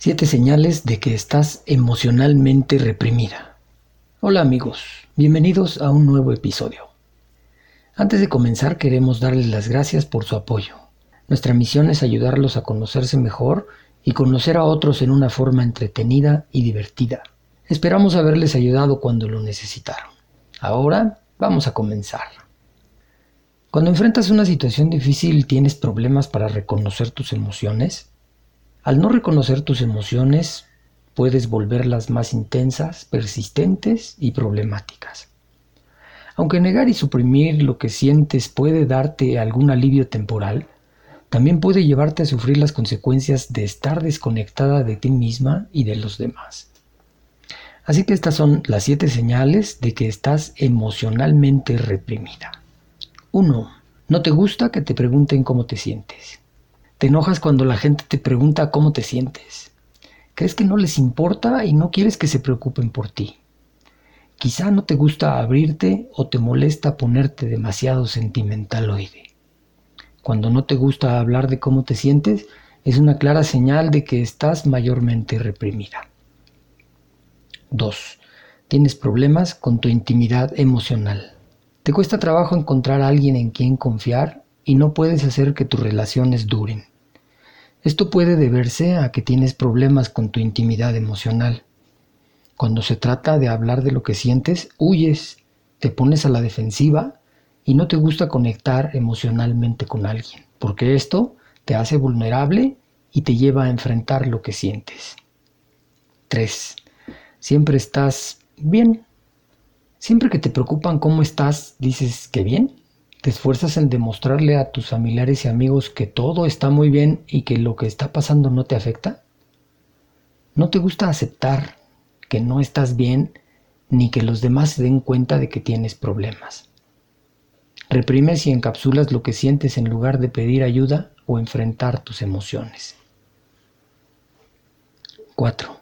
Siete señales de que estás emocionalmente reprimida. Hola amigos, bienvenidos a un nuevo episodio. Antes de comenzar queremos darles las gracias por su apoyo. Nuestra misión es ayudarlos a conocerse mejor y conocer a otros en una forma entretenida y divertida. Esperamos haberles ayudado cuando lo necesitaron. Ahora vamos a comenzar. Cuando enfrentas una situación difícil tienes problemas para reconocer tus emociones, al no reconocer tus emociones, puedes volverlas más intensas, persistentes y problemáticas. Aunque negar y suprimir lo que sientes puede darte algún alivio temporal, también puede llevarte a sufrir las consecuencias de estar desconectada de ti misma y de los demás. Así que estas son las siete señales de que estás emocionalmente reprimida. 1. No te gusta que te pregunten cómo te sientes. Te enojas cuando la gente te pregunta cómo te sientes. Crees que no les importa y no quieres que se preocupen por ti. Quizá no te gusta abrirte o te molesta ponerte demasiado sentimental oide. Cuando no te gusta hablar de cómo te sientes, es una clara señal de que estás mayormente reprimida. 2. Tienes problemas con tu intimidad emocional. Te cuesta trabajo encontrar a alguien en quien confiar y no puedes hacer que tus relaciones duren. Esto puede deberse a que tienes problemas con tu intimidad emocional. Cuando se trata de hablar de lo que sientes, huyes, te pones a la defensiva y no te gusta conectar emocionalmente con alguien, porque esto te hace vulnerable y te lleva a enfrentar lo que sientes. 3. Siempre estás bien. Siempre que te preocupan cómo estás, dices que bien. ¿Te esfuerzas en demostrarle a tus familiares y amigos que todo está muy bien y que lo que está pasando no te afecta? ¿No te gusta aceptar que no estás bien ni que los demás se den cuenta de que tienes problemas? Reprimes y encapsulas lo que sientes en lugar de pedir ayuda o enfrentar tus emociones. 4.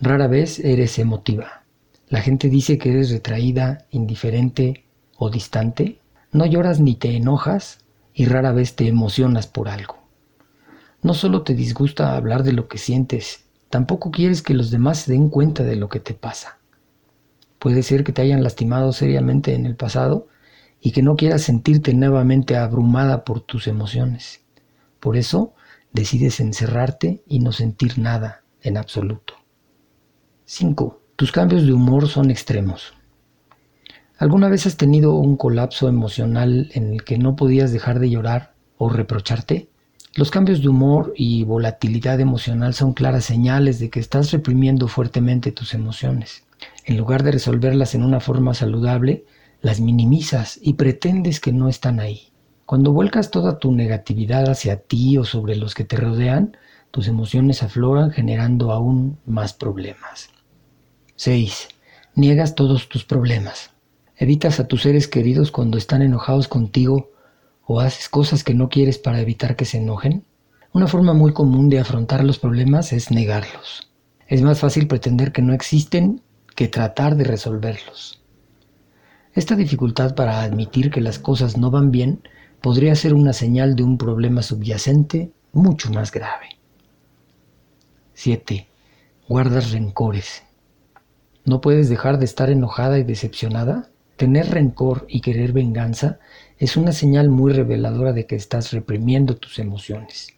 Rara vez eres emotiva. La gente dice que eres retraída, indiferente o distante no lloras ni te enojas y rara vez te emocionas por algo. No solo te disgusta hablar de lo que sientes, tampoco quieres que los demás se den cuenta de lo que te pasa. Puede ser que te hayan lastimado seriamente en el pasado y que no quieras sentirte nuevamente abrumada por tus emociones. Por eso decides encerrarte y no sentir nada en absoluto. 5. Tus cambios de humor son extremos. ¿Alguna vez has tenido un colapso emocional en el que no podías dejar de llorar o reprocharte? Los cambios de humor y volatilidad emocional son claras señales de que estás reprimiendo fuertemente tus emociones. En lugar de resolverlas en una forma saludable, las minimizas y pretendes que no están ahí. Cuando vuelcas toda tu negatividad hacia ti o sobre los que te rodean, tus emociones afloran generando aún más problemas. 6. Niegas todos tus problemas. Evitas a tus seres queridos cuando están enojados contigo o haces cosas que no quieres para evitar que se enojen. Una forma muy común de afrontar los problemas es negarlos. Es más fácil pretender que no existen que tratar de resolverlos. Esta dificultad para admitir que las cosas no van bien podría ser una señal de un problema subyacente mucho más grave. 7. Guardas rencores. ¿No puedes dejar de estar enojada y decepcionada? Tener rencor y querer venganza es una señal muy reveladora de que estás reprimiendo tus emociones.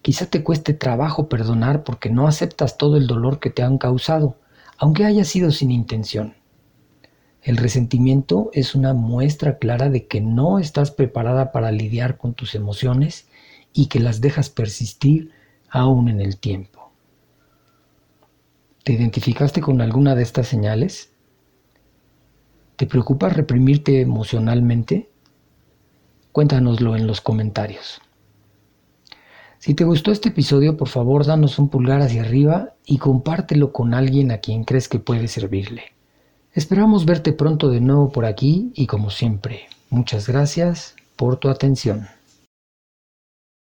Quizá te cueste trabajo perdonar porque no aceptas todo el dolor que te han causado, aunque haya sido sin intención. El resentimiento es una muestra clara de que no estás preparada para lidiar con tus emociones y que las dejas persistir aún en el tiempo. ¿Te identificaste con alguna de estas señales? ¿Te preocupa reprimirte emocionalmente? Cuéntanoslo en los comentarios. Si te gustó este episodio, por favor danos un pulgar hacia arriba y compártelo con alguien a quien crees que puede servirle. Esperamos verte pronto de nuevo por aquí y como siempre, muchas gracias por tu atención.